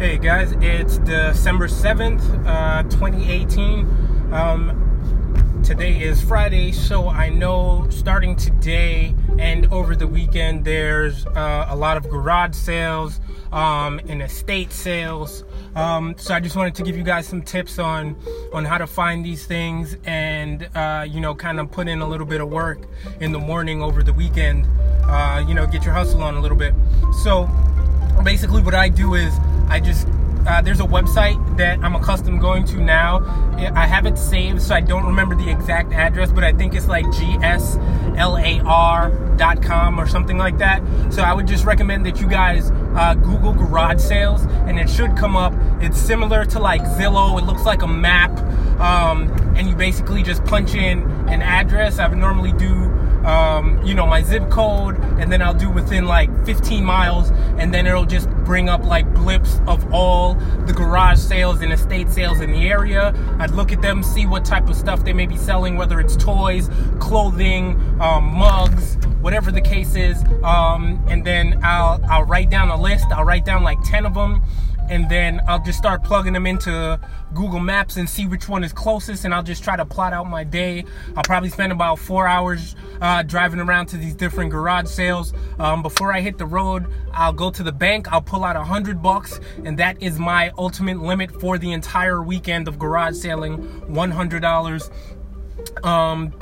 Hey guys, it's December 7th, uh, 2018. Um, today is Friday, so I know starting today and over the weekend there's uh, a lot of garage sales um, and estate sales. Um, so I just wanted to give you guys some tips on on how to find these things and uh, you know kind of put in a little bit of work in the morning over the weekend. Uh, you know, get your hustle on a little bit. So basically, what I do is I just uh, there's a website that I'm accustomed going to now. I have it saved, so I don't remember the exact address, but I think it's like gslar.com or something like that. So I would just recommend that you guys uh, Google garage sales, and it should come up. It's similar to like Zillow. It looks like a map, um, and you basically just punch in an address. I would normally do um, you know, my zip code, and then I'll do within like 15 miles, and then it'll just bring up like blips of all the garage sales and estate sales in the area. I'd look at them, see what type of stuff they may be selling, whether it's toys, clothing, um, mugs, whatever the case is, um, and then I'll I'll write down a list. I'll write down like 10 of them and then I'll just start plugging them into Google Maps and see which one is closest, and I'll just try to plot out my day. I'll probably spend about four hours uh, driving around to these different garage sales. Um, before I hit the road, I'll go to the bank, I'll pull out a hundred bucks, and that is my ultimate limit for the entire weekend of garage selling, one hundred dollars. Um,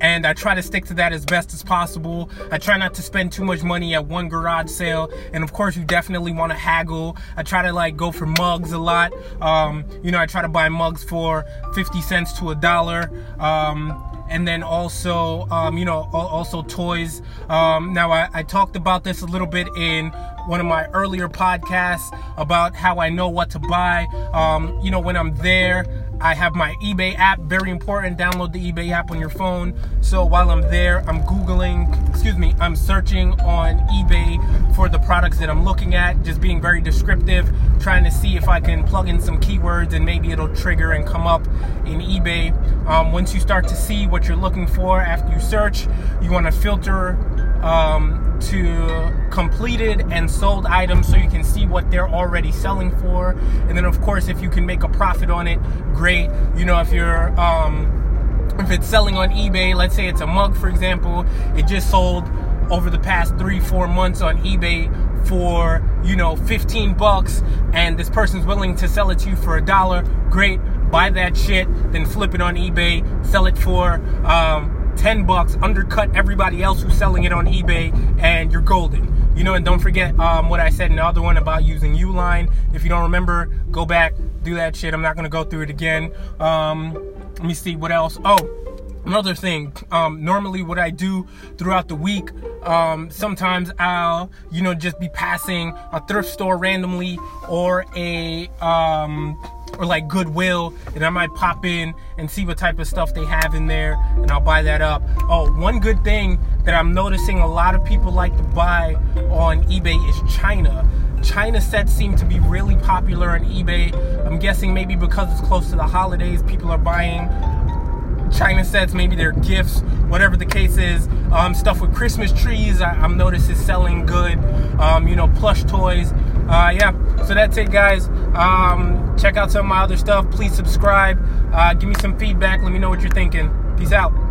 and I try to stick to that as best as possible. I try not to spend too much money at one garage sale, and of course, you definitely want to haggle. I try to like go for mugs a lot. Um, you know, I try to buy mugs for 50 cents to a dollar. Um, and then also, um, you know, also toys. Um, now, I, I talked about this a little bit in one of my earlier podcasts about how I know what to buy. Um, you know, when I'm there, I have my eBay app, very important. Download the eBay app on your phone. So while I'm there, I'm Googling, excuse me, I'm searching on eBay for the products that I'm looking at, just being very descriptive, trying to see if I can plug in some keywords and maybe it'll trigger and come up in eBay. Um, once you start to see what you're looking for after you search, you want to filter um, to completed and sold items so you can see what they're already selling for. And then, of course, if you can make a profit on it, great. You know, if you're, um, if it's selling on eBay, let's say it's a mug, for example, it just sold over the past three, four months on eBay for, you know, 15 bucks, and this person's willing to sell it to you for a dollar, great. Buy that shit, then flip it on eBay, sell it for, um, 10 bucks, undercut everybody else who's selling it on eBay, and you're golden. You know, and don't forget um, what I said in the other one about using Uline. If you don't remember, go back, do that shit. I'm not gonna go through it again. Um, let me see what else. Oh, another thing um, normally what i do throughout the week um, sometimes i'll you know just be passing a thrift store randomly or a um, or like Goodwill, and I might pop in and see what type of stuff they have in there, and I'll buy that up. Oh, one good thing that I'm noticing a lot of people like to buy on eBay is China. China sets seem to be really popular on eBay. I'm guessing maybe because it's close to the holidays, people are buying China sets, maybe they're gifts, whatever the case is. Um, stuff with Christmas trees, I, am noticing is selling good. Um, you know, plush toys. Uh, yeah, so that's it, guys. Um, check out some of my other stuff. Please subscribe. Uh, give me some feedback. Let me know what you're thinking. Peace out.